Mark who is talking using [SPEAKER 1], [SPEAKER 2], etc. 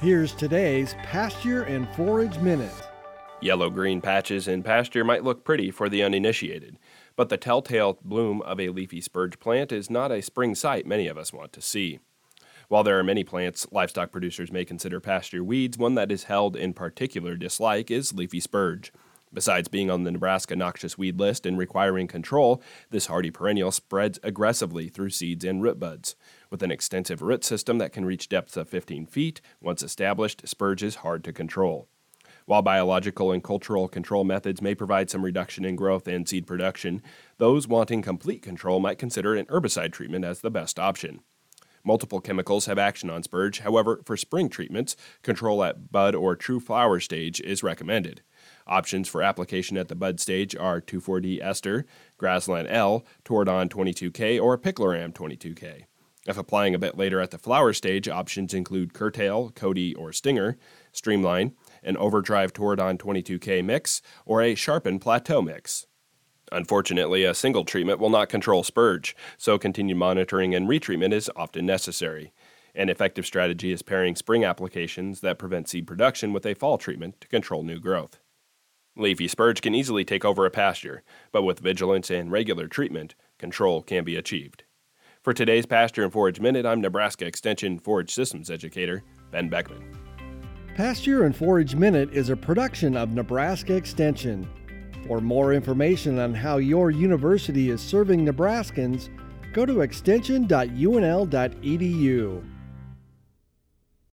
[SPEAKER 1] Here's today's Pasture and Forage Minute.
[SPEAKER 2] Yellow green patches in pasture might look pretty for the uninitiated, but the telltale bloom of a leafy spurge plant is not a spring sight many of us want to see. While there are many plants livestock producers may consider pasture weeds, one that is held in particular dislike is leafy spurge. Besides being on the Nebraska noxious weed list and requiring control, this hardy perennial spreads aggressively through seeds and root buds. With an extensive root system that can reach depths of 15 feet, once established, spurge is hard to control. While biological and cultural control methods may provide some reduction in growth and seed production, those wanting complete control might consider an herbicide treatment as the best option. Multiple chemicals have action on spurge, however, for spring treatments, control at bud or true flower stage is recommended. Options for application at the bud stage are 2,4-D ester, Graslan L, Tordon 22K, or Picloram 22K. If applying a bit later at the flower stage, options include Curtail, Cody, or Stinger, Streamline, an Overdrive Tordon 22K mix, or a sharpened Plateau mix. Unfortunately, a single treatment will not control spurge, so continued monitoring and retreatment is often necessary. An effective strategy is pairing spring applications that prevent seed production with a fall treatment to control new growth. Leafy spurge can easily take over a pasture, but with vigilance and regular treatment, control can be achieved. For today's Pasture and Forage Minute, I'm Nebraska Extension Forage Systems Educator Ben Beckman.
[SPEAKER 1] Pasture and Forage Minute is a production of Nebraska Extension. For more information on how your university is serving Nebraskans, go to extension.unl.edu.